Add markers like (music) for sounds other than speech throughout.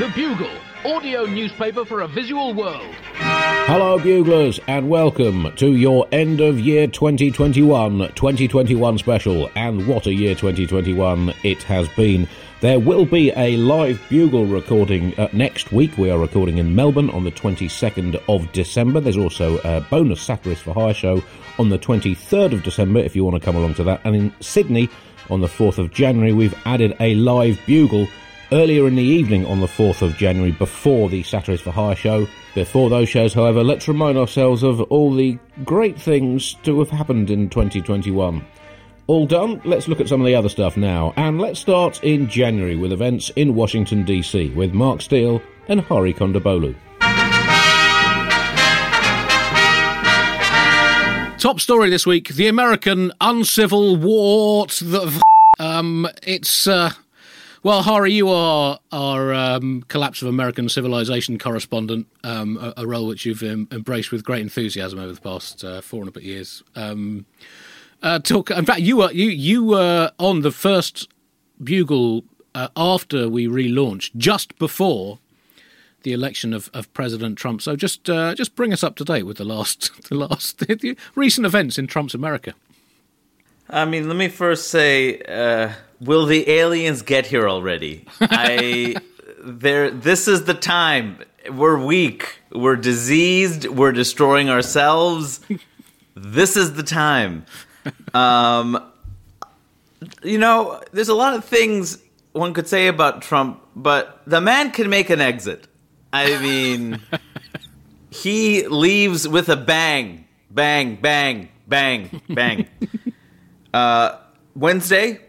The Bugle, audio newspaper for a visual world. Hello, Buglers, and welcome to your end of year 2021 2021 special. And what a year 2021 it has been. There will be a live Bugle recording uh, next week. We are recording in Melbourne on the 22nd of December. There's also a bonus Satirist for Hire show on the 23rd of December if you want to come along to that. And in Sydney on the 4th of January, we've added a live Bugle earlier in the evening on the 4th of January before the Satirist for Hire show. Before those shows, however, let's remind ourselves of all the great things to have happened in 2021. All done? Let's look at some of the other stuff now. And let's start in January with events in Washington, D.C. with Mark Steel and Hari Kondabolu. Top story this week: the American uncivil war. The um, it's uh, well, Hari, you are our um, collapse of American civilization correspondent, um, a, a, role which you've um, embraced with great enthusiasm over the past uh, four and a bit years. Um, uh, talk. In fact, you were you you were on the first bugle uh, after we relaunched, just before the election of, of President Trump. So just uh, just bring us up to date with the last (laughs) the last (laughs) the recent events in Trump's America. I mean, let me first say, uh, will the aliens get here already? I (laughs) there. This is the time. We're weak. We're diseased. We're destroying ourselves. this is the time. Um, you know, there's a lot of things one could say about Trump, but the man can make an exit. I mean, (laughs) he leaves with a bang, bang, bang, bang, bang. Uh, Wednesday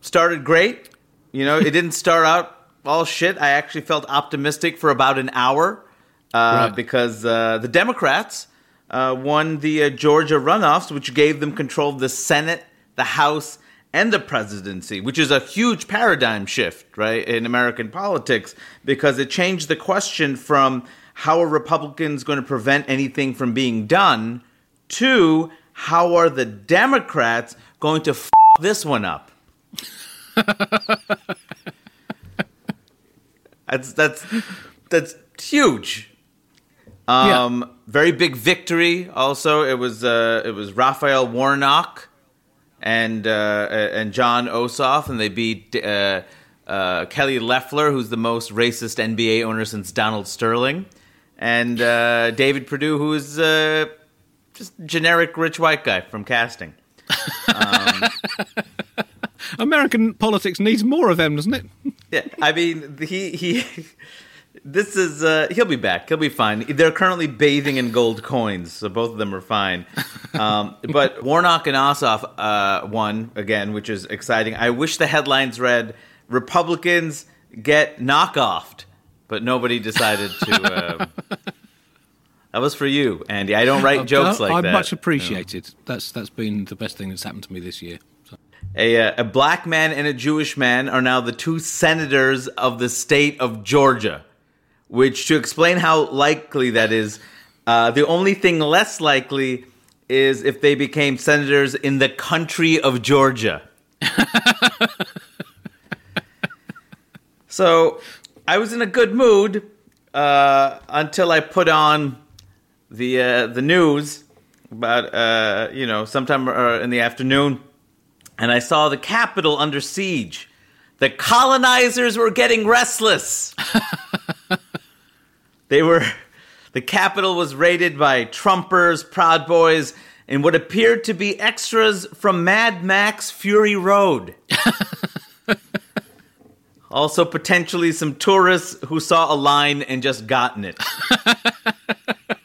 started great. You know, it didn't start out all shit. I actually felt optimistic for about an hour uh, right. because uh, the Democrats uh, won the uh, Georgia runoffs, which gave them control of the Senate, the House, and the presidency, which is a huge paradigm shift, right, in American politics, because it changed the question from how are Republicans going to prevent anything from being done to how are the Democrats going to f- this one up? (laughs) that's that's that's huge. Um, yeah. very big victory. Also, it was uh, it was Raphael Warnock and uh, and Jon Ossoff, and they beat uh, uh, Kelly Loeffler, who's the most racist NBA owner since Donald Sterling, and uh, David Perdue, who is uh, just generic rich white guy from casting. Um, (laughs) American politics needs more of them, doesn't it? (laughs) yeah, I mean he he this is uh, he'll be back. He'll be fine. They're currently bathing in gold coins, so both of them are fine. Um, (laughs) but Warnock and Ossoff uh, won again, which is exciting. I wish the headlines read "Republicans get knockoffed," but nobody decided to. Um, that was for you, Andy. I don't write jokes like that. I'm much appreciated. That's that's been the best thing that's happened to me this year. A, uh, a black man and a Jewish man are now the two senators of the state of Georgia which to explain how likely that is, uh, the only thing less likely is if they became senators in the country of Georgia. (laughs) so I was in a good mood uh, until I put on the uh, the news about uh, you know sometime uh, in the afternoon, and I saw the Capitol under siege. The colonizers were getting restless. (laughs) They were the Capitol was raided by Trumpers, Proud Boys, and what appeared to be extras from Mad Max Fury Road. (laughs) also, potentially some tourists who saw a line and just gotten it. (laughs)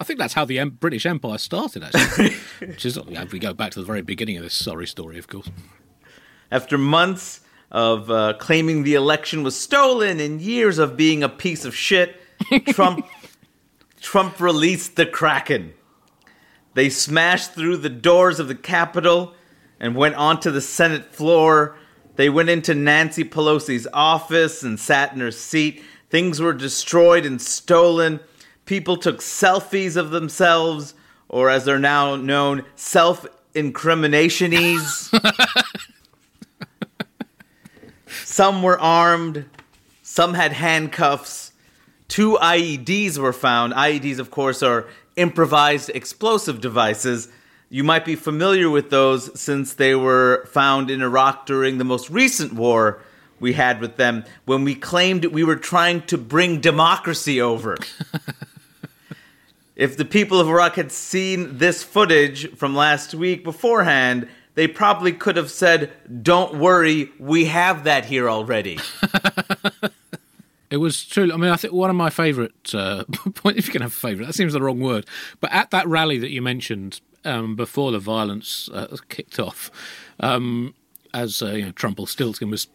I think that's how the British Empire started, actually. (laughs) Which is, if we go back to the very beginning of this sorry story, of course. After months of uh, claiming the election was stolen and years of being a piece of shit, Trump (laughs) Trump released the Kraken. They smashed through the doors of the Capitol and went onto the Senate floor. They went into Nancy Pelosi's office and sat in her seat. Things were destroyed and stolen. People took selfies of themselves, or as they're now known, self incriminationies. (laughs) Some were armed, Some had handcuffs. Two IEDs were found. IEDs, of course, are improvised explosive devices. You might be familiar with those since they were found in Iraq during the most recent war we had with them when we claimed we were trying to bring democracy over. (laughs) if the people of Iraq had seen this footage from last week beforehand, they probably could have said, Don't worry, we have that here already. (laughs) It was true. I mean, I think one of my favourite uh, (laughs) point, if you can have a favourite, that seems the wrong word. But at that rally that you mentioned um, before the violence uh, kicked off, um, as uh, you know, was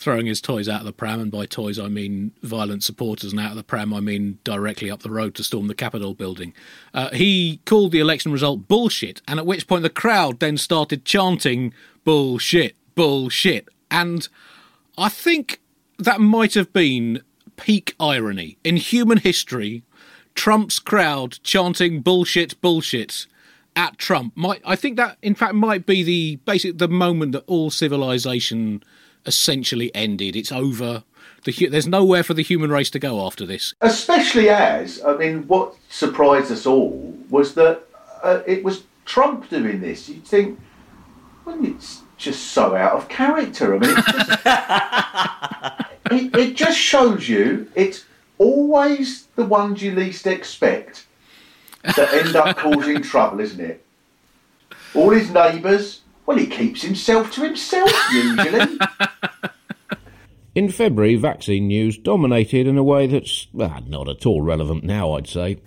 throwing his toys out of the pram, and by toys I mean violent supporters, and out of the pram I mean directly up the road to storm the Capitol building. Uh, he called the election result bullshit, and at which point the crowd then started chanting bullshit, bullshit, and I think that might have been peak irony in human history. Trump's crowd chanting bullshit, bullshit at Trump. Might I think that in fact might be the basic the moment that all civilization essentially ended. It's over. The, there's nowhere for the human race to go after this. Especially as I mean, what surprised us all was that uh, it was Trump doing this. You'd think, well, it's just so out of character. I mean, just, (laughs) it, it just shows you it's always the ones you least expect that end up causing trouble, isn't it? All his neighbours, well, he keeps himself to himself usually. (laughs) In February, vaccine news dominated in a way that's well, not at all relevant now, I'd say.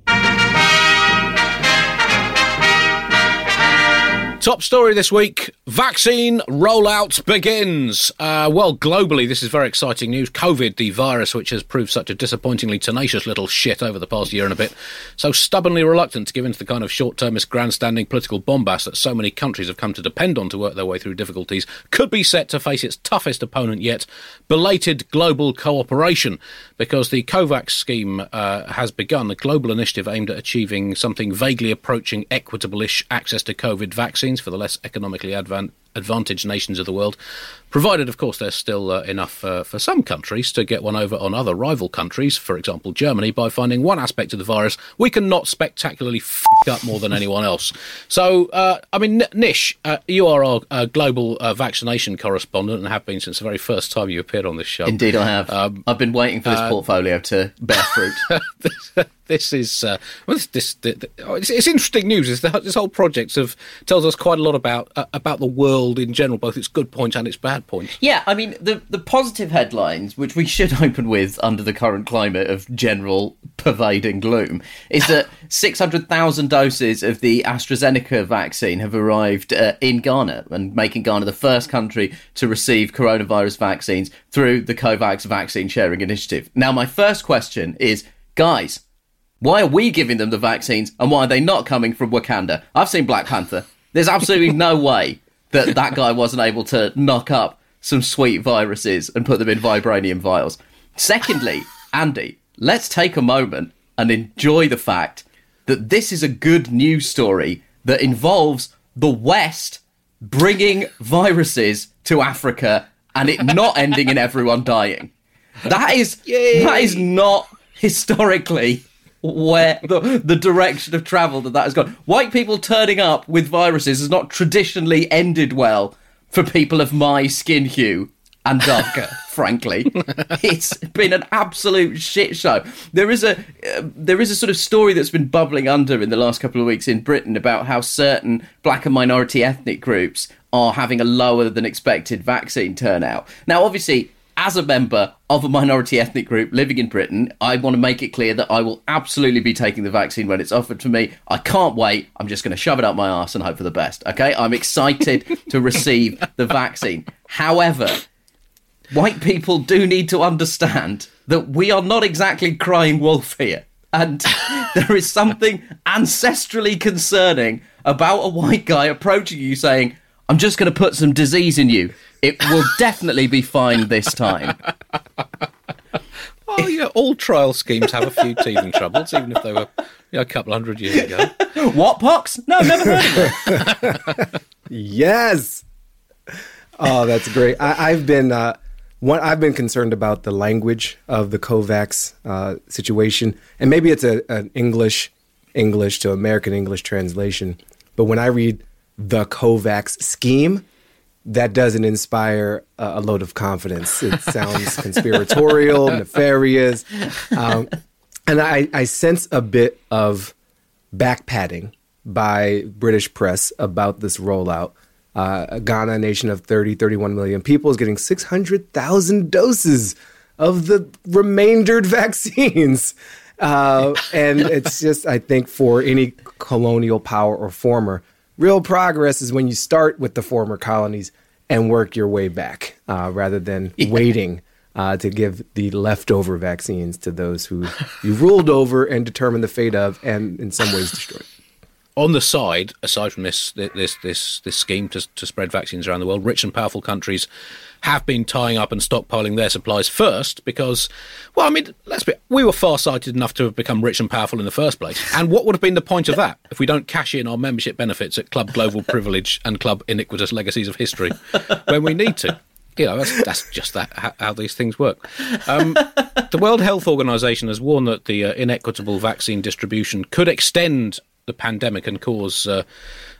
Top story this week vaccine rollout begins. Uh, well, globally, this is very exciting news. COVID, the virus which has proved such a disappointingly tenacious little shit over the past year and a bit, so stubbornly reluctant to give in to the kind of short termist, grandstanding political bombast that so many countries have come to depend on to work their way through difficulties, could be set to face its toughest opponent yet belated global cooperation. Because the COVAX scheme uh, has begun, a global initiative aimed at achieving something vaguely approaching equitable ish access to COVID vaccines for the less economically advan- advantaged nations of the world, provided, of course, there's still uh, enough uh, for some countries to get one over on other rival countries, for example, Germany, by finding one aspect of the virus we can not spectacularly f up more than anyone else. So, uh, I mean, Nish, uh, you are our uh, global uh, vaccination correspondent and have been since the very first time you appeared on this show. Indeed, I have. Um, I've been waiting for this portfolio to bear fruit. (laughs) this is uh, well, this, this, this it's, it's, interesting news. This, this whole project of tells us quite a lot about uh, about the world in general, both its good points and its bad points. Yeah, I mean the the positive headlines, which we should (laughs) open with under the current climate of general pervading gloom, is that (laughs) six hundred thousand doses of the AstraZeneca vaccine have arrived uh, in Ghana and making Ghana the first country to receive coronavirus vaccines through the COVAX vaccine sharing initiative. Now, my first question is, guys why are we giving them the vaccines and why are they not coming from Wakanda? I've seen Black Panther. There's absolutely no (laughs) way that that guy wasn't able to knock up some sweet viruses and put them in vibranium vials. Secondly, (laughs) Andy, let's take a moment and enjoy the fact that this is a good news story that involves the West bringing viruses to Africa and it not ending in everyone dying. That is Yay. that is (laughs) not historically where the, the direction of travel that that has gone. White people turning up with viruses has not traditionally ended well for people of my skin hue and darker. (laughs) frankly, it's been an absolute shit show. There is a uh, there is a sort of story that's been bubbling under in the last couple of weeks in Britain about how certain black and minority ethnic groups are having a lower than expected vaccine turnout. Now, obviously, as a member of a minority ethnic group living in Britain, I want to make it clear that I will absolutely be taking the vaccine when it's offered to me. I can't wait. I'm just going to shove it up my ass and hope for the best. Okay? I'm excited (laughs) to receive the vaccine. However, white people do need to understand that we are not exactly crying wolf here. And (laughs) there is something ancestrally concerning about a white guy approaching you saying, I'm just going to put some disease in you. It will definitely be fine this time. Oh, yeah, all trial schemes have a few teething troubles, even if they were you know, a couple hundred years ago. What pox? No, never heard of it. yes. Oh, that's great. I, have been uh, one, I've been concerned about the language of the COVAX uh, situation, and maybe it's a, an English English to American English translation. But when I read the COVAX scheme, that doesn't inspire a, a load of confidence. It (laughs) sounds conspiratorial, nefarious, um, and I, I sense a bit of back padding by British press about this rollout. Uh, Ghana, a nation of 30, 31 million people, is getting 600,000 doses of the remaindered (laughs) vaccines. Uh, and it's just, I think, for any colonial power or former, real progress is when you start with the former colonies and work your way back uh, rather than yeah. waiting uh, to give the leftover vaccines to those who you ruled over and determined the fate of and in some ways destroyed on the side, aside from this this this this scheme to, to spread vaccines around the world, rich and powerful countries have been tying up and stockpiling their supplies first because, well, I mean, let's be we were far-sighted enough to have become rich and powerful in the first place. And what would have been the point of that if we don't cash in our membership benefits at Club Global (laughs) Privilege and Club Iniquitous Legacies of History when we need to? you know, that's, that's just that how, how, these things work. Um, the World Health Organization has warned that the uh, inequitable vaccine distribution could extend the pandemic and cause uh,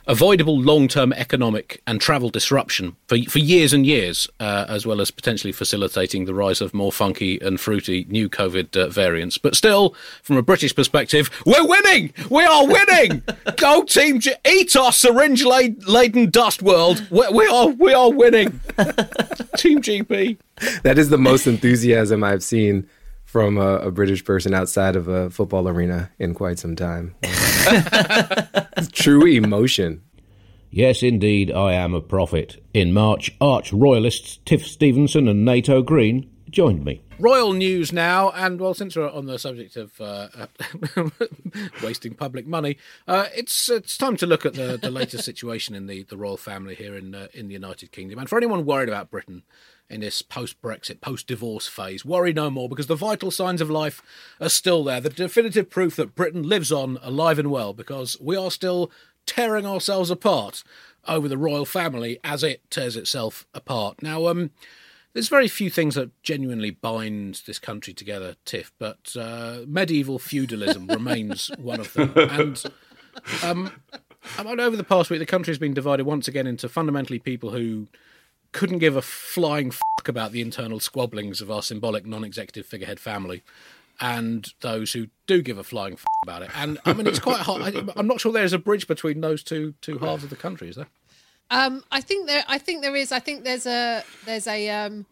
avoidable long-term economic and travel disruption for for years and years, uh, as well as potentially facilitating the rise of more funky and fruity new COVID uh, variants. But still, from a British perspective, we're winning. We are winning. (laughs) Go team! G- eat our syringe laden dust world. We, we are we are winning. (laughs) team GB. That is the most enthusiasm I've seen from a, a, British person outside of a football arena in quite some time. (laughs) True emotion. Yes, indeed, I am a prophet. In March, arch royalists Tiff Stevenson and Nato Green joined me. Royal news now, and well, since we're on the subject of uh, (laughs) wasting public money, uh, it's it's time to look at the, the latest situation in the, the royal family here in uh, in the United Kingdom. And for anyone worried about Britain, in this post Brexit, post divorce phase. Worry no more because the vital signs of life are still there. The definitive proof that Britain lives on alive and well because we are still tearing ourselves apart over the royal family as it tears itself apart. Now, um, there's very few things that genuinely bind this country together, Tiff, but uh, medieval feudalism (laughs) remains one of them. And um, over the past week, the country has been divided once again into fundamentally people who couldn't give a flying fuck about the internal squabblings of our symbolic non-executive figurehead family and those who do give a flying fuck about it. And I mean, it's quite hard. I, am not sure there's a bridge between those two two halves of the country, is there? Um, I think there. I think there is. I think there's a there's a um,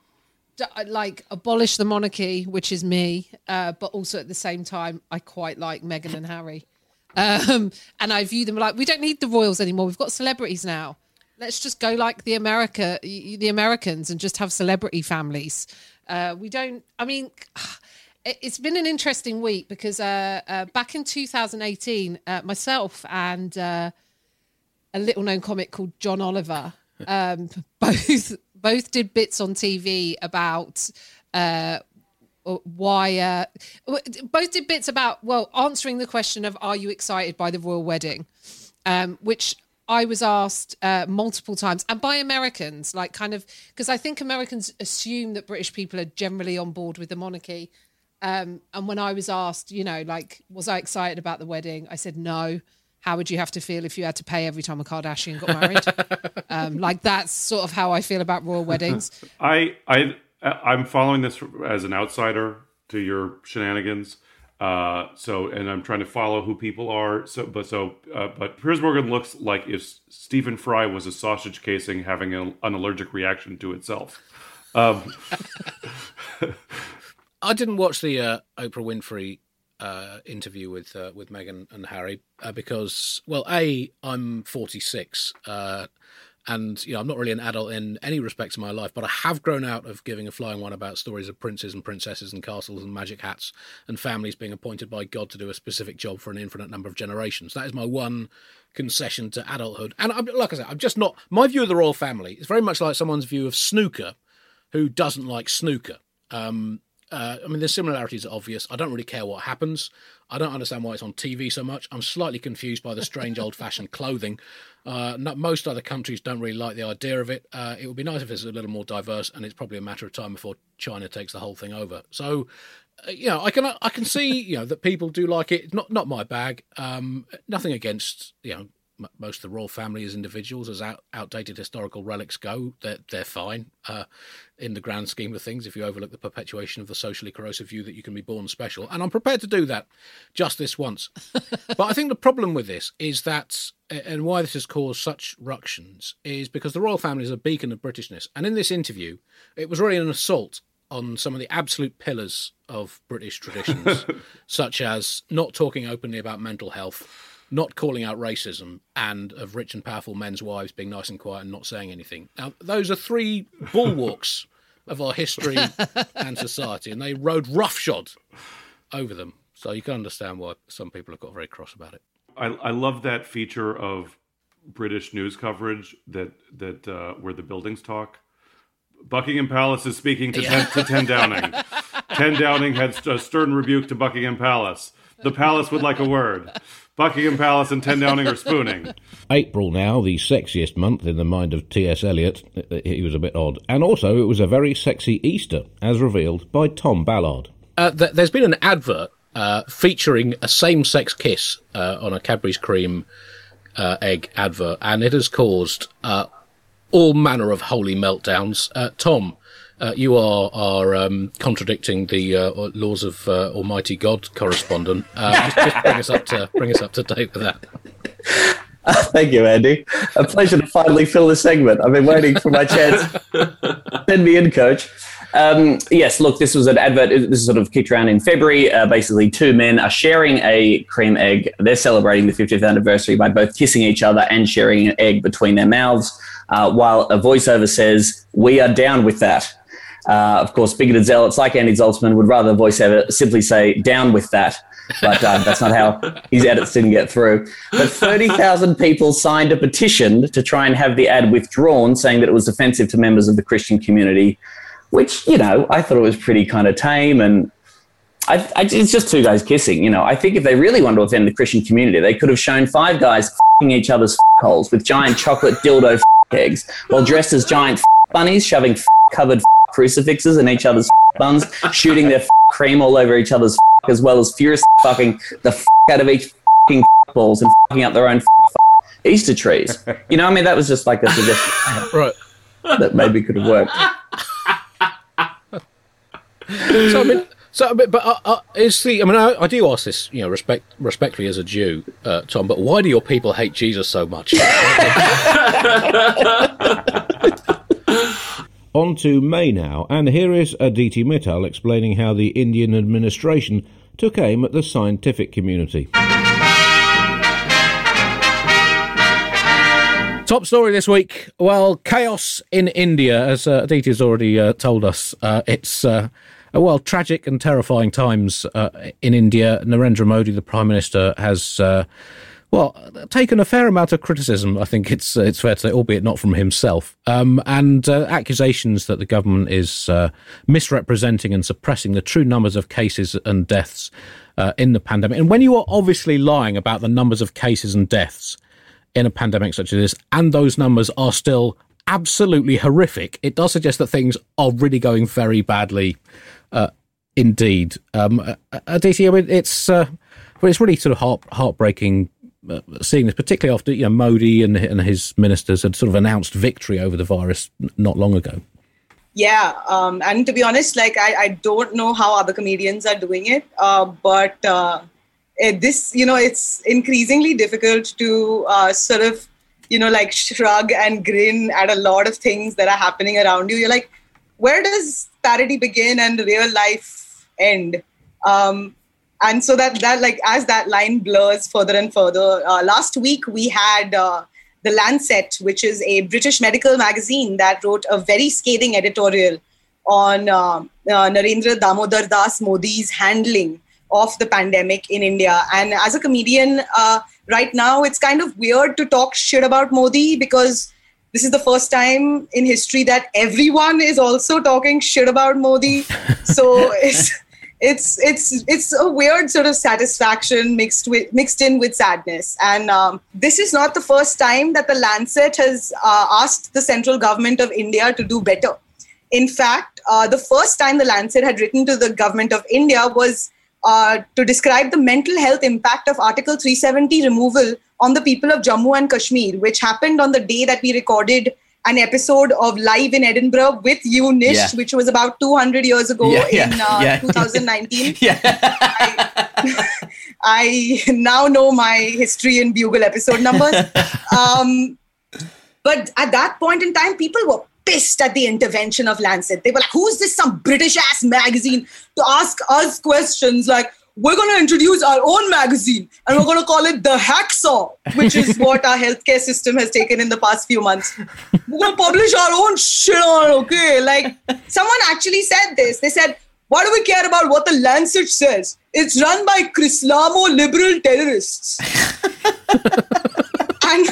like abolish the monarchy, which is me, uh, but also at the same time, I quite like Meghan and Harry. Um, and I view them like we don't need the royals anymore. We've got celebrities now let's just go like the America, the Americans, and just have celebrity families. Uh, we don't. I mean, (sighs) it's been an interesting week because uh, uh, back in 2018, uh, myself and uh, a little known comic called John Oliver (laughs) um, both both did bits on TV about uh, why uh, both did bits about well answering the question of are you excited by the royal wedding um, which I was asked uh, multiple times, and by Americans, like kind of because I think Americans assume that British people are generally on board with the monarchy. Um, and when I was asked, you know, like, was I excited about the wedding? I said no. How would you have to feel if you had to pay every time a Kardashian got married? (laughs) um, like that's sort of how I feel about royal weddings. (laughs) I I I'm following this as an outsider to your shenanigans. Uh, so, and I'm trying to follow who people are. So, but so, uh, but Piers Morgan looks like if Stephen Fry was a sausage casing having an, an allergic reaction to itself. Um, (laughs) I didn't watch the uh, Oprah Winfrey uh, interview with uh, with Meghan and Harry uh, because, well, a I'm 46 uh, and you know I'm not really an adult in any respects of my life, but I have grown out of giving a flying one about stories of princes and princesses and castles and magic hats and families being appointed by God to do a specific job for an infinite number of generations. That is my one concession to adulthood. And I'm, like I said, I'm just not my view of the royal family is very much like someone's view of snooker, who doesn't like snooker. Um, Uh, I mean, the similarities are obvious. I don't really care what happens. I don't understand why it's on TV so much. I'm slightly confused by the strange (laughs) old-fashioned clothing. Uh, not, most other countries don't really like the idea of it. Uh, it would be nice if it's a little more diverse, and it's probably a matter of time before China takes the whole thing over. So, uh, you know, I can I can see you know that people do like it. Not not my bag. Um, nothing against you know m- most of the royal family as individuals, as out, outdated historical relics go, they're, they're fine uh, in the grand scheme of things if you overlook the perpetuation of the socially corrosive view that you can be born special. And I'm prepared to do that just this once. (laughs) but I think the problem with this is that, and why this has caused such ructions, is because the royal family is a beacon of Britishness. And in this interview, it was really an assault on some of the absolute pillars of British traditions, (laughs) such as not talking openly about mental health, not calling out racism, and of rich and powerful men's wives being nice and quiet and not saying anything. Now, those are three bulwarks of our history (laughs) and society, and they rode roughshod over them. So you can understand why some people have got very cross about it. I, I love that feature of British news coverage that that uh, where the buildings talk. Buckingham Palace is speaking to, ten, to 10 Downing. (laughs) 10 Downing had a stern rebuke to Buckingham Palace. The palace would like a word. Buckingham Palace and 10 Downing are spooning. (laughs) April now, the sexiest month in the mind of T.S. Eliot. He was a bit odd. And also, it was a very sexy Easter, as revealed by Tom Ballard. Uh, th- there's been an advert uh, featuring a same-sex kiss uh, on a Cadbury's cream uh, egg advert, and it has caused uh, all manner of holy meltdowns. Uh, Tom, uh, you are are um, contradicting the uh, laws of uh, Almighty God correspondent. Uh, (laughs) just, just bring us up to bring us up to date with that. (laughs) Thank you, Andy. A pleasure to finally fill the segment. I've been waiting for my chance. (laughs) Send me in, coach. Um, yes, look, this was an advert. This sort of kicked around in February. Uh, basically, two men are sharing a cream egg. They're celebrating the 50th anniversary by both kissing each other and sharing an egg between their mouths, uh, while a voiceover says, We are down with that. Uh, of course, bigoted zealots like Andy Zaltzman would rather voiceover simply say, Down with that. But uh, that's not how his edits didn't get through. But 30,000 people signed a petition to try and have the ad withdrawn, saying that it was offensive to members of the Christian community which you know I thought it was pretty kind of tame and. I, I, it's just two guys kissing, you know. I think if they really wanted to offend the Christian community, they could have shown five guys fing each other's holes with giant chocolate dildo eggs, while dressed as giant bunnies, shoving covered crucifixes in each other's buns, shooting their cream all over each other's as well as furiously fucking the out of each fucking balls and fucking up their own Easter trees. You know, I mean, that was just like a suggestion Right. that maybe could have worked. So I mean, so I mean, but uh, uh, is the? I mean, I, I do ask this, you know, respect respectfully as a Jew, uh, Tom. But why do your people hate Jesus so much? (laughs) On to May now, and here is Aditi Mittal explaining how the Indian administration took aim at the scientific community. Top story this week. Well, chaos in India, as uh, Aditi has already uh, told us. Uh, it's uh, well tragic and terrifying times uh, in India. Narendra Modi, the prime minister, has uh, well taken a fair amount of criticism. I think it's uh, it's fair to say, albeit not from himself, um, and uh, accusations that the government is uh, misrepresenting and suppressing the true numbers of cases and deaths uh, in the pandemic. And when you are obviously lying about the numbers of cases and deaths in a pandemic such as this, and those numbers are still absolutely horrific, it does suggest that things are really going very badly uh, indeed. Um, uh, Aditi, I mean, it's well, it's really sort of heart heartbreaking. Uh, seeing this, particularly after you know Modi and and his ministers had sort of announced victory over the virus not long ago. Yeah, um, and to be honest, like I, I don't know how other comedians are doing it, uh, but uh, this, you know, it's increasingly difficult to uh, sort of, you know, like shrug and grin at a lot of things that are happening around you. You're like, where does parody begin and real life end? Um, and so that that like as that line blurs further and further. Uh, last week we had. Uh, the Lancet, which is a British medical magazine that wrote a very scathing editorial on uh, uh, Narendra Damodar Das Modi's handling of the pandemic in India. And as a comedian, uh, right now it's kind of weird to talk shit about Modi because This is the first time in history that everyone is also talking shit about Modi. so (laughs) it's it's it's it's a weird sort of satisfaction mixed with mixed in with sadness. And um, this is not the first time that the Lancet has uh, asked the central government of India to do better. In fact, uh, the first time the Lancet had written to the government of India was uh, to describe the mental health impact of Article 370 removal on the people of Jammu and Kashmir, which happened on the day that we recorded an episode of Live in Edinburgh with you, Nish, Yeah. which was about 200 years ago Yeah, yeah, in uh, yeah. 2019. (laughs) Yeah. I, (laughs) I now know my history and bugle episode numbers. (laughs) Um, but at that point in time, people were pissed at the intervention of Lancet. They were like, who's this, some British ass magazine to ask us questions like, we're going to introduce our own magazine and we're going to call it the Hacksaw, which is (laughs) what our healthcare system has taken in the past few months. We're going to publish our own shit on okay? Like, someone actually said this. They said, why do we care about what the Lancet says? It's run by Krislamo liberal terrorists. (laughs) and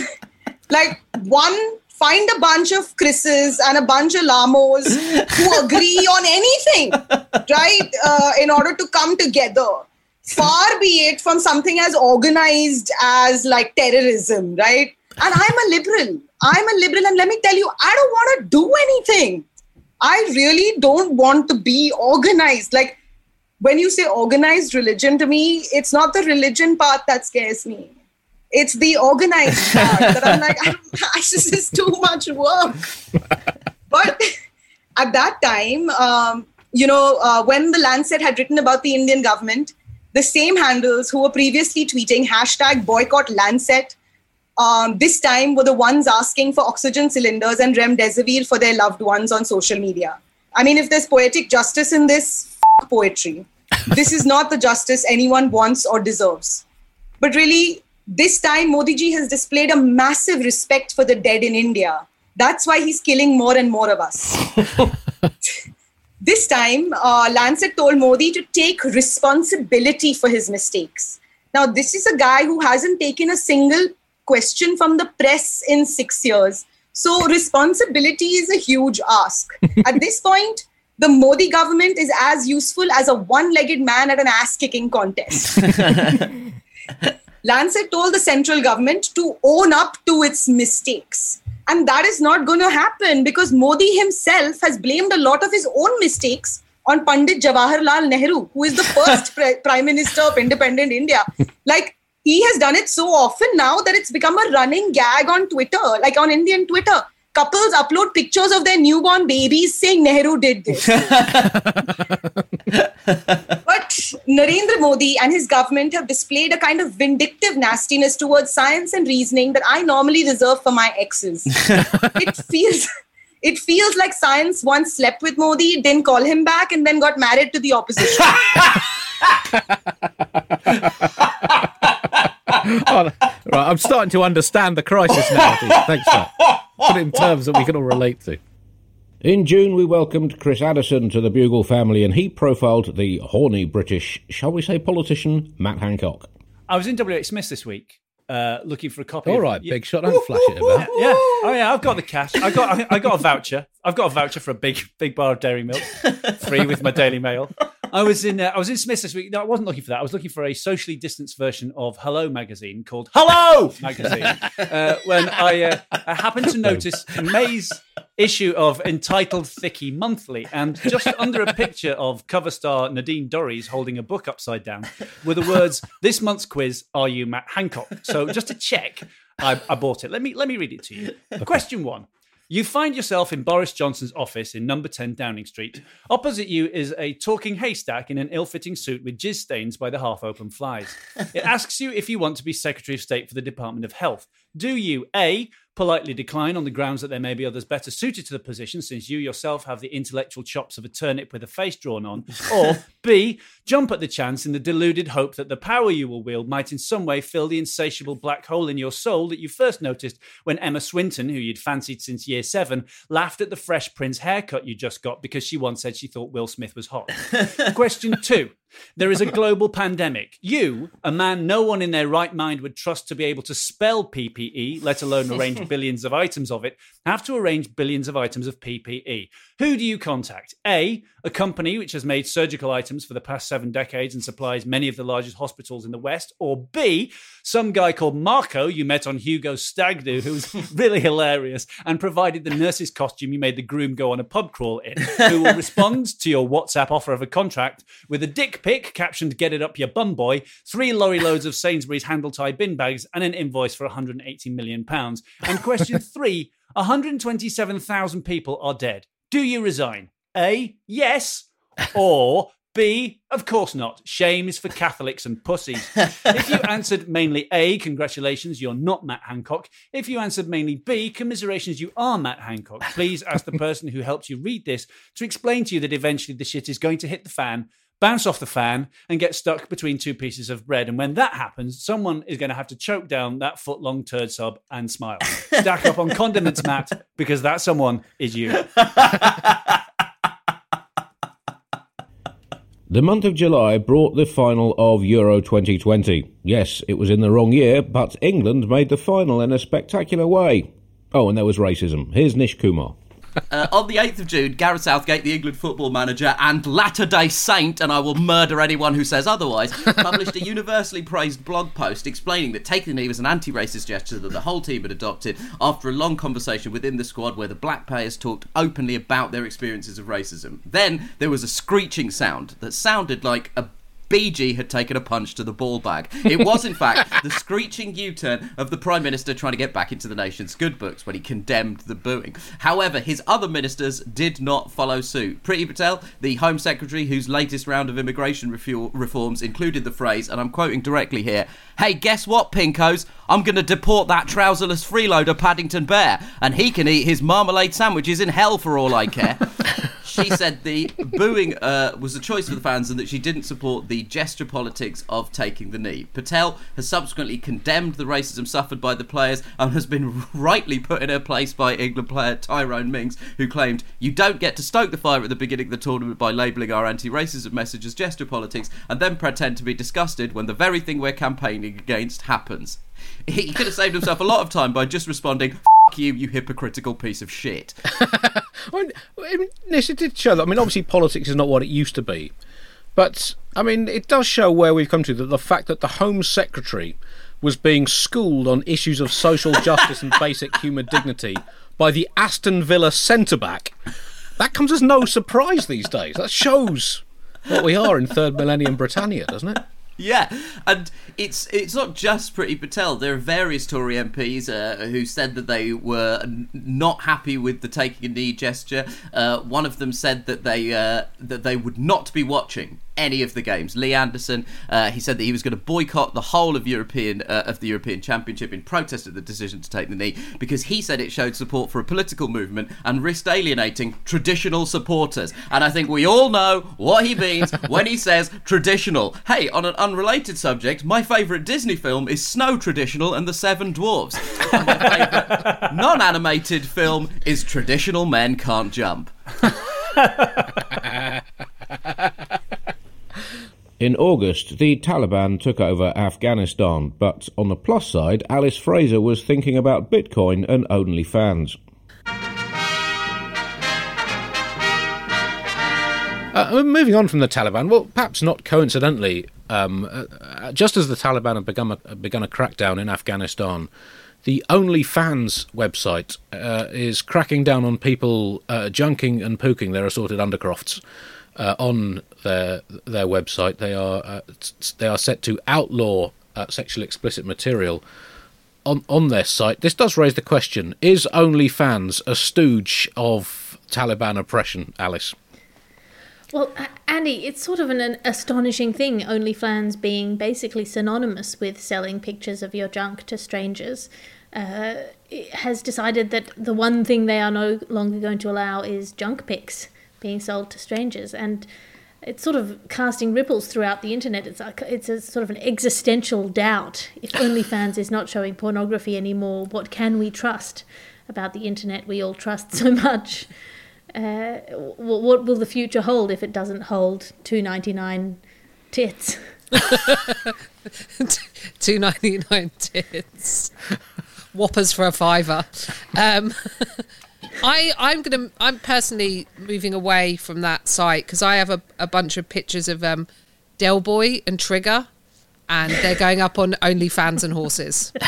like one find a bunch of Chris's and a bunch of Lamos who agree on anything, right? Uh, in order to come together. Far be it from something as organized as like terrorism, right? And I'm a liberal. I'm a liberal, and let me tell you, I don't want to do anything. I really don't want to be organized. Like when you say organized religion to me, it's not the religion part that scares me. It's the organized (laughs) part that I'm like, I don't, this is too much work. But at that time, um, you know, uh, when the Lancet had written about the Indian government, the same handles who were previously tweeting hashtag boycott Lancet um, this time were the ones asking for oxygen cylinders and remdesivir for their loved ones on social media. I mean, if there's poetic justice in this, f- poetry. this is not the justice anyone wants or deserves. But really, this time Modi ji has displayed a massive respect for the dead in India. That's why he's killing more and more of us. (laughs) this time, uh, Lancet told Modi to take responsibility for his mistakes. Now, this is a guy who hasn't taken a single question from the press in six years. So, responsibility is a huge ask. (laughs) At this point, the Modi government is as useful as a one legged man at an ass kicking contest. (laughs) (laughs) Lancet told the central government to own up to its mistakes. And that is not going to happen because Modi himself has blamed a lot of his own mistakes on Pandit Jawaharlal Nehru, who is the first (laughs) pre- prime minister of independent India. Like, he has done it so often now that it's become a running gag on Twitter, like on Indian Twitter. Couples upload pictures of their newborn babies saying Nehru did this. (laughs) (laughs) but Narendra Modi and his government have displayed a kind of vindictive nastiness towards science and reasoning that I normally reserve for my exes. (laughs) it feels it feels like science once slept with Modi, didn't call him back, and then got married to the opposition. (laughs) Oh, right, I'm starting to understand the crisis now. Thanks. Put it in terms that we can all relate to. In June, we welcomed Chris Addison to the Bugle family, and he profiled the horny British, shall we say, politician Matt Hancock. I was in WH Smith this week, uh, looking for a copy. All of- right, Yeah. big shot. Don't flash it about. Yeah. Oh yeah, I've got the cash. I got I, I got a voucher. I've got a voucher for a big big bar of dairy milk, (laughs) free with my Daily Mail. I was in uh, I was in Smith's this week. No, I wasn't looking for that. I was looking for a socially distanced version of Hello magazine called Hello (laughs) magazine. Uh, when I, uh, I happened to notice May's issue of entitled Thicky Monthly, and just under a picture of cover star Nadine Dorries holding a book upside down were the words "This month's quiz: Are you Matt Hancock?" So just to check, I, I bought it. Let me let me read it to you. Question one. You find yourself in Boris Johnson's office in number 10 Downing Street. Opposite you is a talking haystack in an ill fitting suit with jizz stains by the half open flies. It (laughs) asks you if you want to be Secretary of State for the Department of Health. Do you A. politely decline on the grounds that there may be others better suited to the position since you yourself have the intellectual chops of a turnip with a face drawn on? (laughs) Or B. jump at the chance in the deluded hope that the power you will wield might in some way fill the insatiable black hole in your soul that you first noticed when Emma Swinton, who you'd fancied since year seven, laughed at the Fresh Prince haircut you just got because she once said she thought Will Smith was hot. (laughs) Question two. There is a global pandemic. You, a man no one in their right mind would trust to be able to spell PPE, let alone (laughs) arrange billions of items of it, have to arrange billions of items of PPE. Who do you contact? A, a company which has made surgical items for the past seven decades and supplies many of the largest hospitals in the West, or B, some guy called Marco you met on Hugo stag do who was (laughs) really hilarious and provided the nurse's costume you made the groom go on a pub crawl in, who will (laughs) respond to your WhatsApp offer of a contract with a dick pic captioned "Get it up, your bum boy," three lorry loads of Sainsbury's handle tie bin bags, and an invoice for 180 million pounds. And question (laughs) three: 127,000 people are dead. Do you resign? A. Yes. Or B. Of course not. Shame is for Catholics and pussies. if you (laughs) answered mainly A, congratulations, you're not Matt Hancock. If you answered mainly B, commiserations, you are Matt Hancock. Please ask the person who helped you read this to explain to you that eventually the shit is going to hit the fan, bounce off the fan, and get stuck between two pieces of bread. And when that happens, someone is going to have to choke down that foot long turd sub and smile. (laughs) Stack up on condiments, Matt, because that someone is you. (laughs) The month of July brought the final of Euro 2020. Yes, it was in the wrong year, but England made the final in a spectacular way. Oh, and there was racism. Here's Nish Kumar. (laughs) Uh, on the 8th of June, Gareth Southgate, the England football manager and latter day saint, and I will murder anyone who says otherwise, (laughs) published a universally praised blog post explaining that taking the knee was an anti racist gesture that the whole team had adopted after a long conversation within the squad where the black players talked openly about their experiences of racism. Then there was a screeching sound that sounded like a BG had taken a punch to the ball bag. It was, in fact, (laughs) the screeching U turn of the Prime Minister trying to get back into the nation's good books when he condemned the booing. However, his other ministers did not follow suit. Priti Patel, the Home Secretary, whose latest round of immigration refu- reforms included the phrase, and I'm quoting directly here Hey, guess what, Pinkos? I'm going to deport that trouserless freeloader Paddington Bear, and he can eat his marmalade sandwiches in hell for all I care. (laughs) she said the booing uh, was a choice for the fans and that she didn't support the gesture politics of taking the knee. Patel has subsequently condemned the racism suffered by the players and has been (laughs) rightly put in her place by England player Tyrone Mings, who claimed, You don't get to stoke the fire at the beginning of the tournament by labelling our anti racism message as gesture politics and then pretend to be disgusted when the very thing we're campaigning against happens. He could have saved himself a lot of time by just responding, F you, you hypocritical piece of shit. (laughs) I mean, Nish, it did show that. I mean, obviously, politics is not what it used to be. But, I mean, it does show where we've come to that the fact that the Home Secretary was being schooled on issues of social justice and basic human dignity by the Aston Villa centre back, that comes as no surprise these days. That shows what we are in third millennium Britannia, doesn't it? (laughs) Yeah, and it's it's not just Priti Patel. There are various Tory MPs uh, who said that they were not happy with the taking a knee gesture. Uh, one of them said that they uh, that they would not be watching any of the games. Lee Anderson, uh, he said that he was going to boycott the whole of European uh, of the European Championship in protest of the decision to take the knee because he said it showed support for a political movement and risked alienating traditional supporters. And I think we all know what he means when he says traditional. Hey, on an unrelated subject, my favourite Disney film is Snow Traditional and the Seven Dwarfs. And my favourite (laughs) non-animated film is Traditional Men Can't Jump. In August, the Taliban took over Afghanistan, but on the plus side, Alice Fraser was thinking about Bitcoin and OnlyFans. Uh, moving on from the Taliban, well, perhaps not coincidentally, um, uh, uh, just as the Taliban have begun a, begun a crackdown in Afghanistan, the OnlyFans website uh, is cracking down on people uh, junking and pooking their assorted undercrofts uh, on their their website. They are uh, they are set to outlaw sexually explicit material on on their site. This does raise the question: Is OnlyFans a stooge of Taliban oppression, Alice? Well, Andy, it's sort of an, an, astonishing thing, OnlyFans being basically synonymous with selling pictures of your junk to strangers. Uh, has decided that the one thing they are no longer going to allow is junk pics being sold to strangers. And it's sort of casting ripples throughout the internet. It's like it's a sort of an existential doubt. If OnlyFans is not showing pornography anymore, what can we trust about the internet we all trust so much? Uh, what will the future hold if it doesn't hold two ninety nine tits. (laughs) Two ninety nine tits. Whoppers for a fiver. Um, (laughs) I I'm gonna I'm personally moving away from that site because I have a, a bunch of pictures of um, Del Boy and Trigger, and they're going up on OnlyFans and horses. (laughs)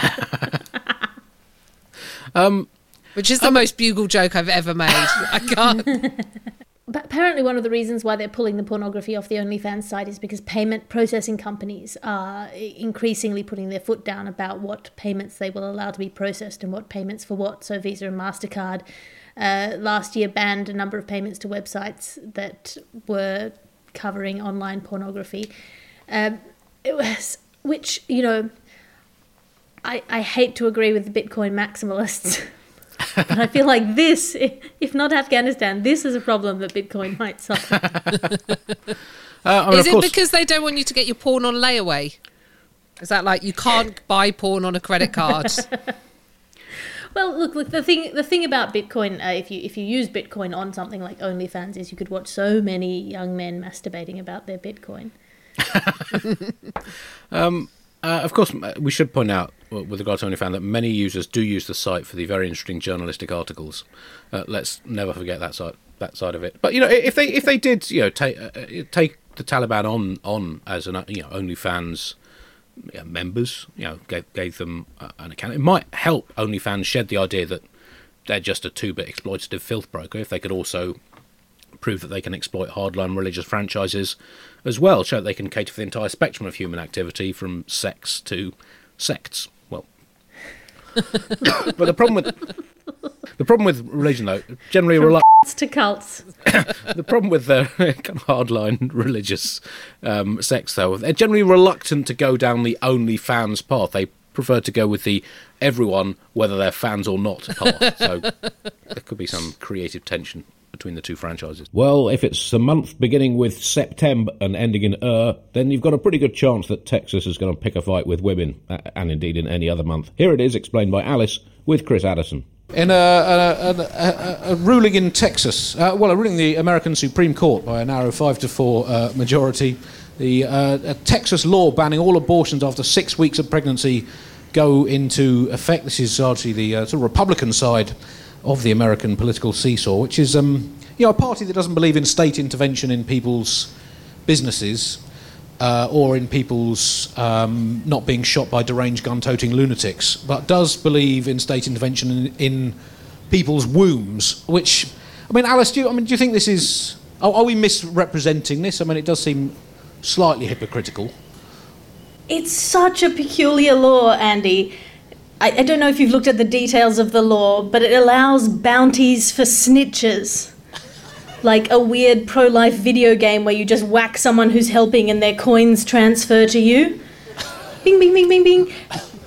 Um, which is the most bugle joke I've ever made. I can't. (laughs) But apparently, one of the reasons why they're pulling the pornography off the OnlyFans site is because payment processing companies are increasingly putting their foot down about what payments they will allow to be processed and what payments for what. So, Visa and MasterCard uh, last year banned a number of payments to websites that were covering online pornography. Um, it was, which, you know, I, I hate to agree with the Bitcoin maximalists. (laughs) but (laughs) I feel like this, if not Afghanistan, this is a problem that Bitcoin might solve. (laughs) Uh, is it course- because they don't want you to get your porn on layaway? Is that like you can't buy porn on a credit (laughs) card? Well, look, look. The thing, the thing about Bitcoin, uh, if you if you use Bitcoin on something like OnlyFans, is you could watch so many young men masturbating about their Bitcoin. Um, uh, of course, we should point out, w- with regard to OnlyFans, that many users do use the site for the very interesting journalistic articles. Uh, let's never forget that side that side of it. But you know, if they if they did, you know, take uh, uh, take the Taliban on on as an uh, you know OnlyFans members, you know, gave, gave them uh, an account, it might help OnlyFans shed the idea that they're just a two-bit exploitative filth broker. If they could also prove that they can exploit hardline religious franchises as well, show that they can cater for the entire spectrum of human activity from sex to sects. (laughs) But the problem with the problem with religion, though, generally From reluctant to cults. (laughs) the problem with the (laughs) kind of hardline religious um, sects, though, they're generally reluctant to go down the only fans path. They prefer to go with the everyone, whether they're fans or not path. So there could be some creative tension between the two franchises. Well, if it's a month beginning with September and ending in er, then you've got a pretty good chance that Texas is going to pick a fight with women, and indeed in any other month. Here it is, explained by Alice with Chris Addison. In a, a, a, a, a ruling in Texas, uh, well, a ruling in the American Supreme Court by a narrow five to four uh, majority, the uh, a Texas law banning all abortions after six weeks of pregnancy go into effect. This is largely the uh, sort of Republican side of the American political seesaw, which is um, you know a party that doesn't believe in state intervention in people's businesses uh, or in people's um, not being shot by deranged gun-toting lunatics, but does believe in state intervention in, in people's wombs. Which, I mean, Alice, do you, I mean, do you think this is? Are, are we misrepresenting this? I mean, it does seem slightly hypocritical. It's such a peculiar law, Andy. I, I don't know if you've looked at the details of the law, but it allows bounties for snitches. Like a weird pro life video game where you just whack someone who's helping and their coins transfer to you. Bing, bing, bing, bing, bing.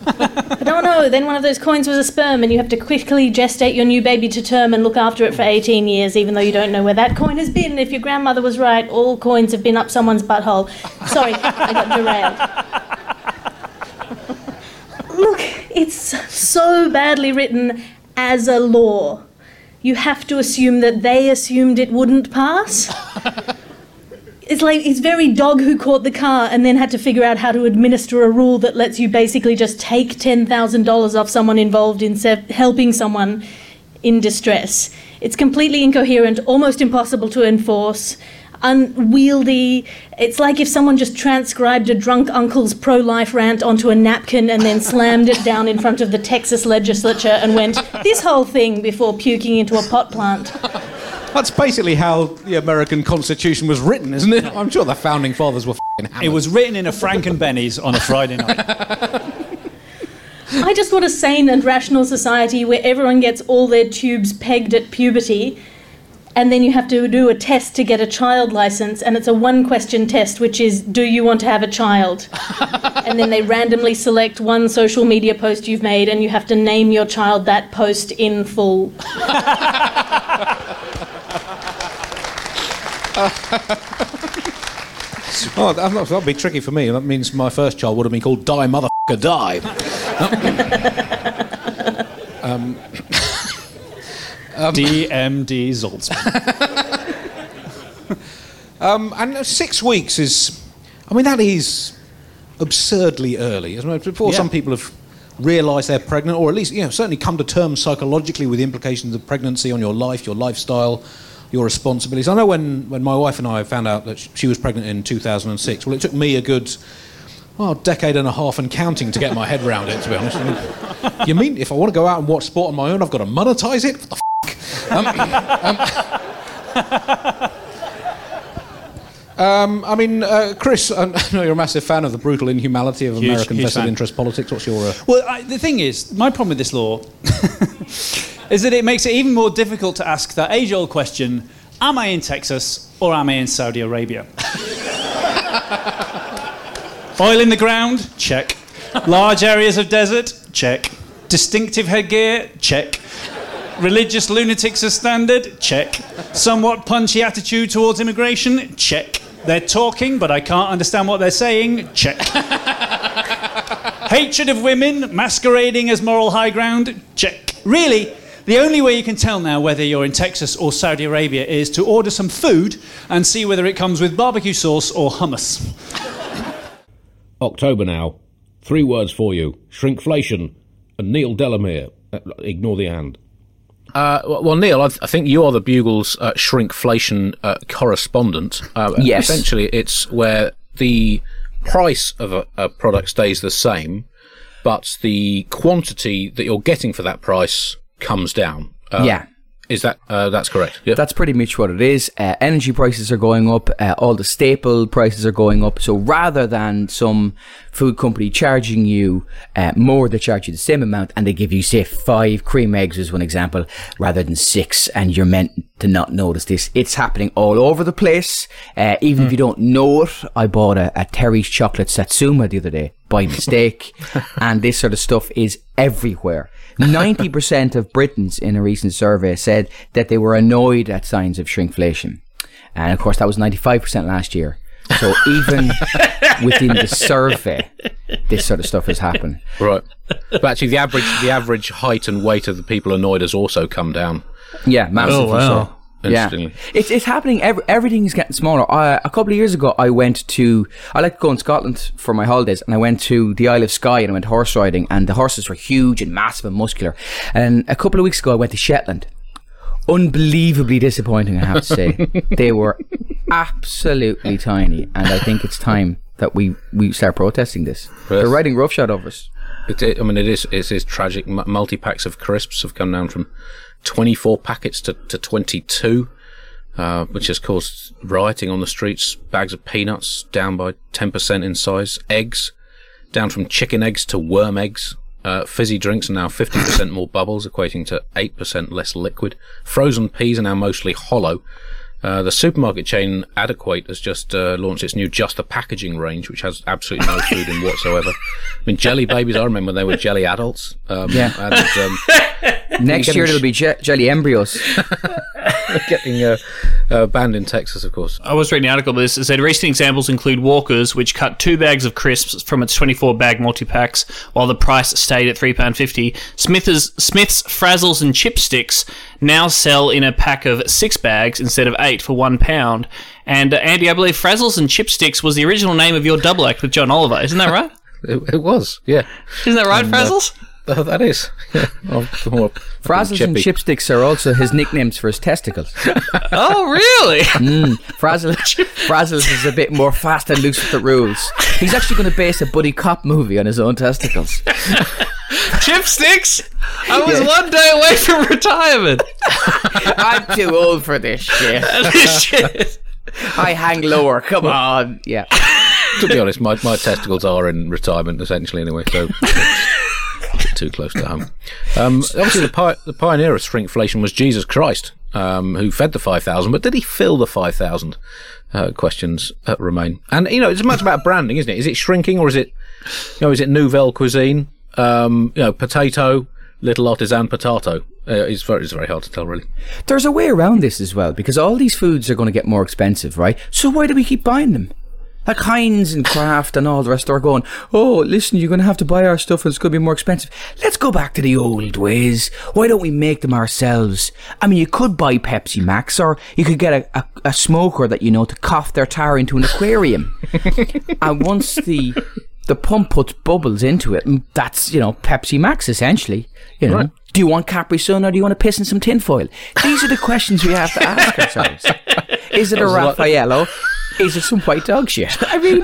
but no, no, then one of those coins was a sperm and you have to quickly gestate your new baby to term and look after it for 18 years, even though you don't know where that coin has been. If your grandmother was right, all coins have been up someone's butthole. Sorry, I got derailed. It's so badly written as a law. You have to assume that they assumed it wouldn't pass. (laughs) It's like it's very dog who caught the car and then had to figure out how to administer a rule that lets you basically just take $10,000 off someone involved in se- helping someone in distress. It's completely incoherent, almost impossible to enforce, unwieldy. It's like if someone just transcribed a drunk uncle's pro life rant onto a napkin and then slammed it down in front of the Texas legislature and went, This whole thing before puking into a pot plant. That's basically how the American Constitution was written, isn't it? I'm sure the founding fathers were f***ing hammered. It was written in a Frankenbenny's on a Friday night. I just want a sane and rational society where everyone gets all their tubes pegged at puberty, and then you have to do a test to get a child license, and it's a one question test, which is Do you want to have a child? (laughs) and then they randomly select one social media post you've made, and you have to name your child that post in full. (laughs) Oh, that that'll be tricky for me. That means my first child would have been called Die Motherfucker Die. (laughs) um, DMD Zaltzman. (laughs) um, and six weeks is I mean, that is absurdly early. Before Yeah. some people have realised they're pregnant, or at least, you know, certainly come to terms psychologically with the implications of pregnancy on your life, your lifestyle, your responsibilities. I know when, when my wife and I found out that she was pregnant in 2006, well, it took me a good well, decade and a half and counting to get my head around it, to be honest. I mean, you mean if I want to go out and watch sport on my own, I've got to monetize it? What the f? Um, um, um, I mean, uh, Chris, I know you're a massive fan of the brutal inhumanity of Huge, American huge vested fan. interest politics. What's your. Uh, Well, I, the thing is, my problem with this law (laughs) is that it makes it even more difficult to ask that age old question Am I in Texas or am I in Saudi Arabia? (laughs) Oil in the ground? Check. Large areas of desert? Check. Distinctive headgear? Check. Religious lunatics as standard? Check. Somewhat punchy attitude towards immigration? Check. They're talking, but I can't understand what they're saying? Check. (laughs) Hatred of women masquerading as moral high ground? Check. Really, the only way you can tell now whether you're in Texas or Saudi Arabia is to order some food and see whether it comes with barbecue sauce or hummus. October now. Three words for you shrinkflation and Neil Delamere. Uh, ignore the and. Uh, well, Neil, I, th- I think you are the Bugle's uh, shrinkflation uh, correspondent. Uh, Yes. Essentially, it's where the price of a, a product stays the same, but the quantity that you're getting for that price comes down. Uh, Yeah. Is that uh, that's correct? Yeah. That's pretty much what it is. Uh, energy prices are going up. Uh, all the staple prices are going up. So rather than some food company charging you uh, more, they charge you the same amount, and they give you say five cream eggs as one example, rather than six. And you're meant to not notice this. It's happening all over the place. Uh, even if you don't know it, I bought a, a Terry's chocolate Satsuma the other day by mistake, (laughs) and this sort of stuff is everywhere. 90% of Britons in a recent survey said that they were annoyed at signs of shrinkflation. And of course, that was 95% last year. So even (laughs) within the survey, this sort of stuff has happened. Right. But actually, the average the average height and weight of the people annoyed has also come down. Yeah, massively oh, so. Yeah, it's it's happening. Every, everything's getting smaller. Uh, a couple of years ago, I went to. I like to go in Scotland for my holidays, and I went to the Isle of Skye and I went horse riding, and the horses were huge and massive and muscular. And a couple of weeks ago, I went to Shetland. Unbelievably disappointing, I have to say. (laughs) they were absolutely tiny, and I think it's time that we we start protesting this. They're riding roughshod over us. It, it, I mean, it is it is tragic. Multi packs of crisps have come down from 24 packets to, to 22, uh, which has caused rioting on the streets. Bags of peanuts down by 10% in size. Eggs down from chicken eggs to worm eggs. Uh, fizzy drinks are now 50% more bubbles, equating to 8% less liquid. Frozen peas are now mostly hollow. Uh, the supermarket chain Adequate has just uh, launched its new Just the Packaging range, which has absolutely no food in whatsoever. I mean, jelly babies, I remember when they were jelly adults. Um, Yeah. And, um, (laughs) Next year it'll be je- jelly embryos. (laughs) getting uh, uh, banned in Texas, of course. I was reading the article about this. It said recent examples include Walkers, which cut two bags of crisps from its 24 bag multi packs, while the price stayed at £3.50. Smith's, Smith's Frazzles and Chipsticks now sell in a pack of six bags instead of eight for one pound. And uh, Andy, I believe Frazzles and Chipsticks was the original name of your double act with John Oliver. Isn't that right? (laughs) It, it was, yeah. Isn't that right, And, uh, Frazzles? Oh, that is. Yeah. Oh, Frazzles and chipsticks are also his nicknames for his testicles. (laughs) oh, really? (laughs) Mm, Frazzles, Frazzles is a bit more fast and loose with the rules. He's actually going to base a buddy cop movie on his own testicles. (laughs) Chipsticks? I was Yeah. one day away from retirement. I'm too old for this shit. This shit. I hang lower. Come on. Yeah. to be honest, my, my testicles are in retirement essentially anyway, so it's a bit too close to home. Um, obviously, the, pi- the pioneer of shrinkflation was Jesus Christ, um, who fed the 5,000, but did he fill the 5,000? Uh, questions uh, remain. And, you know, it's much about branding, isn't it? Is it shrinking or is it, you know, is it nouvelle cuisine? Um, you know, potato, little artisan potato. Uh, it's, very, it's very hard to tell, really. There's a way around this as well because all these foods are going to get more expensive, right? So why do we keep buying them? Like Heinz and Kraft and all the rest are going, oh, listen, you're going to have to buy our stuff and it's going to be more expensive. Let's go back to the old ways. Why don't we make them ourselves? I mean, you could buy Pepsi Max or you could get a, a, a smoker that you know to cough their tar into an aquarium. (laughs) and once the the pump puts bubbles into it, and that's, you know, Pepsi Max essentially. You know, Right. do you want Capri Sun or do you want to piss in some tinfoil? These are the questions we have to ask ourselves. (laughs) Is it a That was a lot- Raffaello? Is it some white dog shit? (laughs) I mean,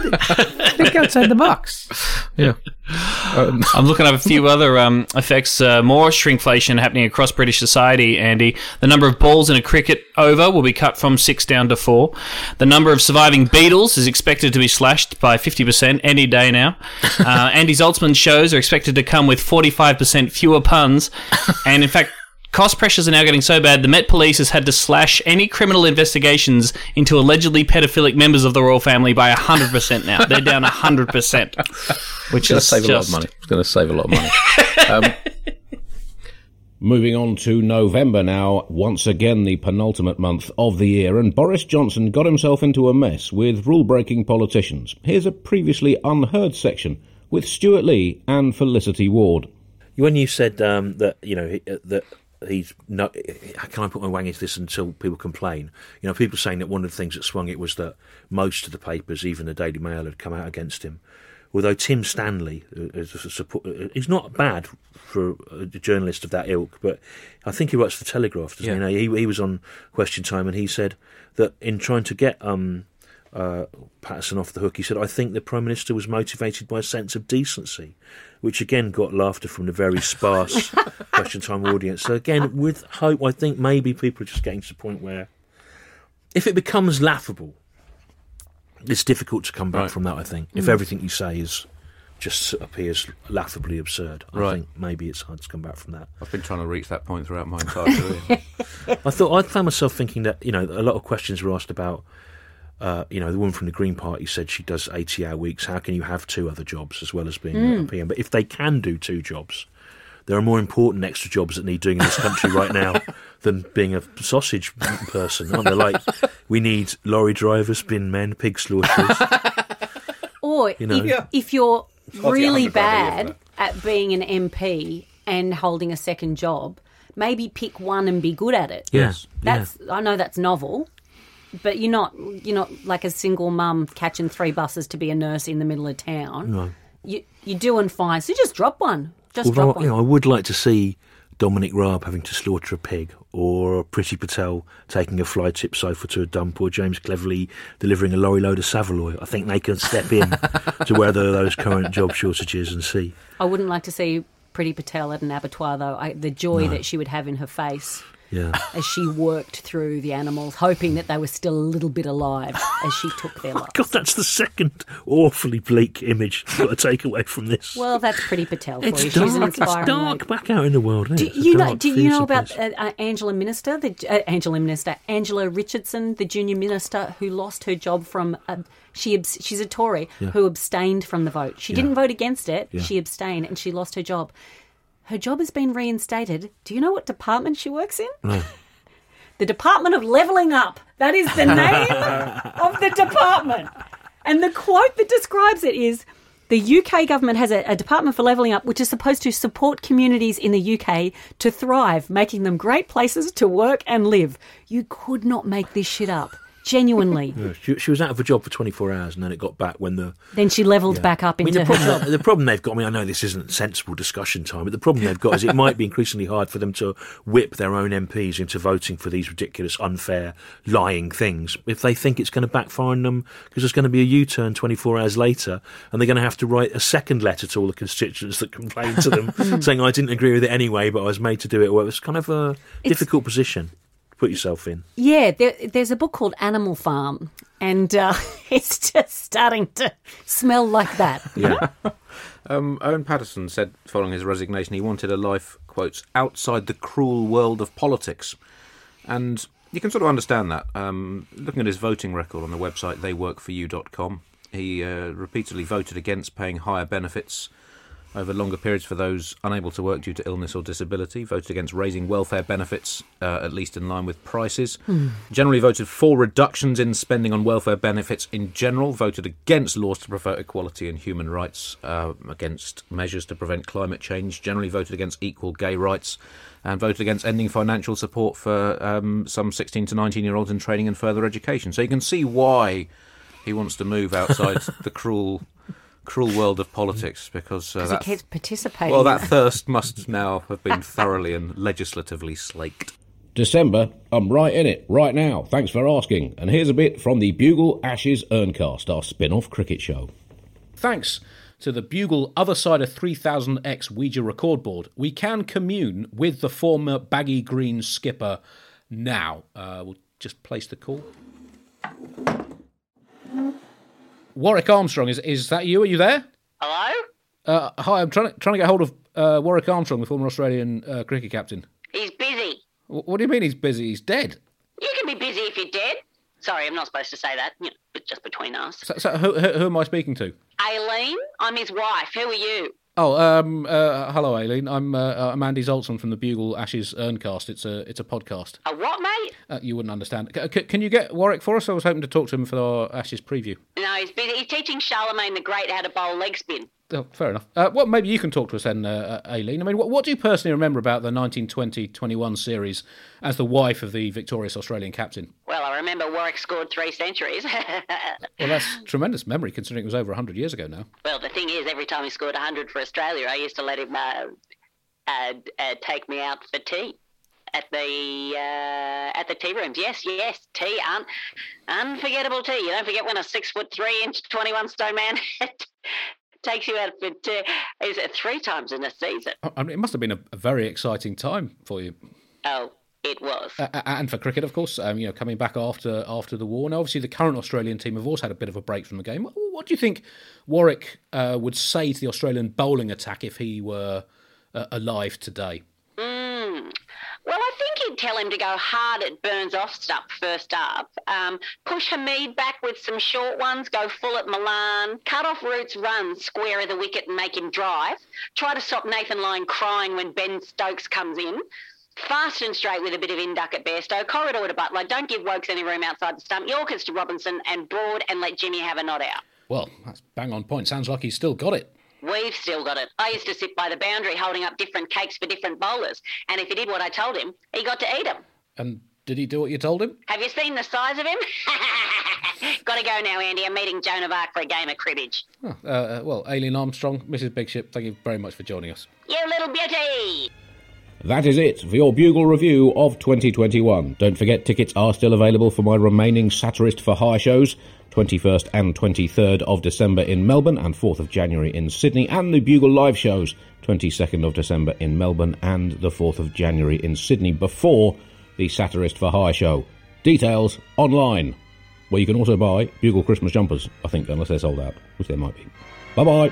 think outside the box. Yeah. (laughs) I'm looking at a few other um, effects. Uh, more shrinkflation happening across British society, Andy. The number of balls in a cricket over will be cut from six down to four. The number of surviving beetles is expected to be slashed by 50% any day now. Uh, (laughs) Andy Zaltzman's shows are expected to come with 45% fewer puns. And in fact, Cost pressures are now getting so bad, the Met Police has had to slash any criminal investigations into allegedly pedophilic members of the royal family by 100% now. They're down 100%, (laughs) which going to is save a lot of just- money. It's going to save a lot of money. um, (laughs) moving on to November now, once again the penultimate month of the year, and Boris Johnson got himself into a mess with rule breaking politicians. Here's a previously unheard section with Stewart Lee and Felicity Ward. When you said um, that, you know, uh, that he's no, How can I put my wang into this until people complain? You know, people saying that one of the things that swung it was that most of the papers, even the Daily Mail, had come out against him. Although Tim Stanley uh, is a support, uh, he's not bad for a journalist of that ilk, but I think he writes for the Telegraph. Doesn't he? Yeah. You know, he he was on Question Time and he said that in trying to get um, uh, Paterson off the hook, he said, "I think the Prime Minister was motivated by a sense of decency," which again got laughter from the very sparse (laughs) Question Time audience. So again, with hope, I think maybe people are just getting to the point where if it becomes laughable, it's difficult to come back Right. from that. I think if Mm. everything you say is just appears laughably absurd, I Right. think maybe it's hard to come back from that. I've been trying to reach that point throughout my entire career. (laughs) I thought I found myself thinking that you know a lot of questions were asked about. Uh, you know, the woman from the Green Party said she does eighty-hour weeks. How can you have two other jobs as well as being a Mm. PM? But if they can do two jobs, there are more important extra jobs that need doing in this country right now (laughs) than being a sausage person, aren't there? Like we need lorry drivers, bin men, pig slaughterers. (laughs) Or You know. if, if you're really get 100 grand a year bad at being an MP and holding a second job, maybe pick one and be good at it. Yes, That's I know that's novel, but you're not you're not like a single mum catching three buses to be a nurse in the middle of town. No. You you're doing fine. So just drop one. Just Although drop one. you know, I would like to see Dominic Raab having to slaughter a pig, or Priti Patel taking a fly tip sofa to a dump, or James Cleverly delivering a lorry load of Saveloy. I think they can step in (laughs) to are those current job shortages and see. I wouldn't like to see Priti Patel at an abattoir though. I, the joy No. that she would have in her face Yeah. as she worked through the animals, hoping that they were still a little bit alive as she took their (laughs) life. God, that's the second awfully bleak image I've got to take away from this. Well, that's Priti Patel for it's you. dark. She's an it's dark lady. back out in the world. Isn't Do you know? Do you know about uh, uh, Angela Minister, the uh, Angela Minister, Angela Richardson, the junior minister who lost her job from? Uh, she abs- she's a Tory Yeah. who abstained from the vote. She Yeah. didn't vote against it. Yeah. She abstained, and she lost her job. Her job has been reinstated. Do you know what department she works in? No. (laughs) The Department of Levelling Up. That is the name (laughs) of the department. And the quote that describes it is the UK government has a, a department for levelling up, which is supposed to support communities in the UK to thrive, making them great places to work and live. You could not make this shit up. Genuinely. Yeah, she, she was out of a job for 24 hours and then it got back when the Then she levelled back up I mean, into the problem, (laughs) the problem they've got, I mean, I know this isn't sensible discussion time, but the problem they've got is it might be increasingly hard for them to whip their own MPs into voting for these ridiculous, unfair, lying things if they think it's going to backfire on them because there's going to be a U turn 24 hours later and they're going to have to write a second letter to all the constituents that complained to them (laughs) saying, I didn't agree with it anyway, but I was made to do it. Well, it's kind of a difficult position put yourself in. Yeah, there, there's a book called Animal Farm, and uh, (laughs) it's just starting to smell like that. Yeah. (laughs) um, Owen Paterson said, following his resignation, he wanted a life, quotes, outside the cruel world of politics. And you can sort of understand that. Um, looking at his voting record on the website theyworkforyou.com, he uh, repeatedly voted against paying higher benefits over longer periods for those unable to work due to illness or disability, voted against raising welfare benefits, uh, at least in line with prices. Hmm. Generally voted for reductions in spending on welfare benefits in general, voted against laws to promote equality and human rights, uh, against measures to prevent climate change, generally voted against equal gay rights, and voted against ending financial support for um, some 16 to 19 year olds in training and further education. So you can see why he wants to move outside (laughs) the cruel. Cruel world of politics because uh, Because he that keeps participating. well, that thirst must now have been thoroughly and legislatively slaked. December, I'm right in it, right now. Thanks for asking. And here's a bit from the Bugle Ashes Urncast, our spin off cricket show. Thanks to the Bugle Other Side of 3000X Ouija record board, we can commune with the former baggy green skipper now. Uh, we'll just place the call. Warwick Armstrong, is, is that you? Are you there? Hello? Uh, hi, I'm trying to, trying to get hold of uh, Warwick Armstrong, the former Australian uh, cricket captain. He's busy. Wh- What do you mean he's busy? He's dead. You can be busy if you're dead. Sorry, I'm not supposed to say that. You know, but just between us. So, so who, who, who am I speaking to? Aileen, I'm his wife. Who are you? Oh, um, uh, hello, Aileen. I'm uh, I'm Andy Zaltzman from the Bugle Ashes Urncast. It's a it's a podcast. A what, mate? Uh, you wouldn't understand. C- c- can you get Warwick for us? I was hoping to talk to him for our Ashes preview. No, he's busy. He's teaching Charlemagne the Great how to bowl leg spin. Oh, fair enough. Uh, well, maybe you can talk to us then, uh, uh, Aileen. I mean, what, what do you personally remember about the 1920-21 series as the wife of the victorious Australian captain? Well, I remember Warwick scored three centuries. (laughs) Well, that's tremendous memory considering it was over 100 years ago now. well, the thing is, every time he scored 100 for Australia, I used to let him uh, uh, uh, take me out for tea. At the uh, at the tea rooms, yes, yes, tea, un- unforgettable tea. You don't forget when a six foot three inch, twenty one stone man (laughs) takes you out for tea. Is it three times in a season? I I mean, it must have been a, a very exciting time for you. Oh, it was. Uh, and for cricket, of course, um, you know, coming back after after the war. Now, obviously, the current Australian team have also had a bit of a break from the game. What, what do you think Warwick uh, would say to the Australian bowling attack if he were uh, alive today? Mm. Well, I think he'd tell him to go hard at Burns off stuff first up. Um, push Hameed back with some short ones, go full at Malan, cut off Roots' run square of the wicket and make him drive. Try to stop Nathan Lyon crying when Ben Stokes comes in. Fast and straight with a bit of induck at Bairstow. Corridor to Buttler. Don't give Woakes any room outside the stump. Yorkers to Robinson and Broad and let Jimmy have a nod out. Well, that's bang on point. Sounds like he's still got it. We've still got it. I used to sit by the boundary holding up different cakes for different bowlers, and if he did what I told him, he got to eat them. And did he do what you told him? Have you seen the size of him? (laughs) got to go now, Andy. I'm meeting Joan of Arc for a game of cribbage. Oh, uh, uh, well, Aileen Armstrong, Mrs. Big Ship, thank you very much for joining us. You little beauty! That is it for your Bugle review of 2021. Don't forget, tickets are still available for my remaining Satirist for Hire shows, 21st and 23rd of December in Melbourne and 4th of January in Sydney, and the Bugle live shows, 22nd of December in Melbourne and the 4th of January in Sydney, before the Satirist for Hire show. Details online, where you can also buy Bugle Christmas jumpers, I think, unless they're sold out, which they might be. Bye bye.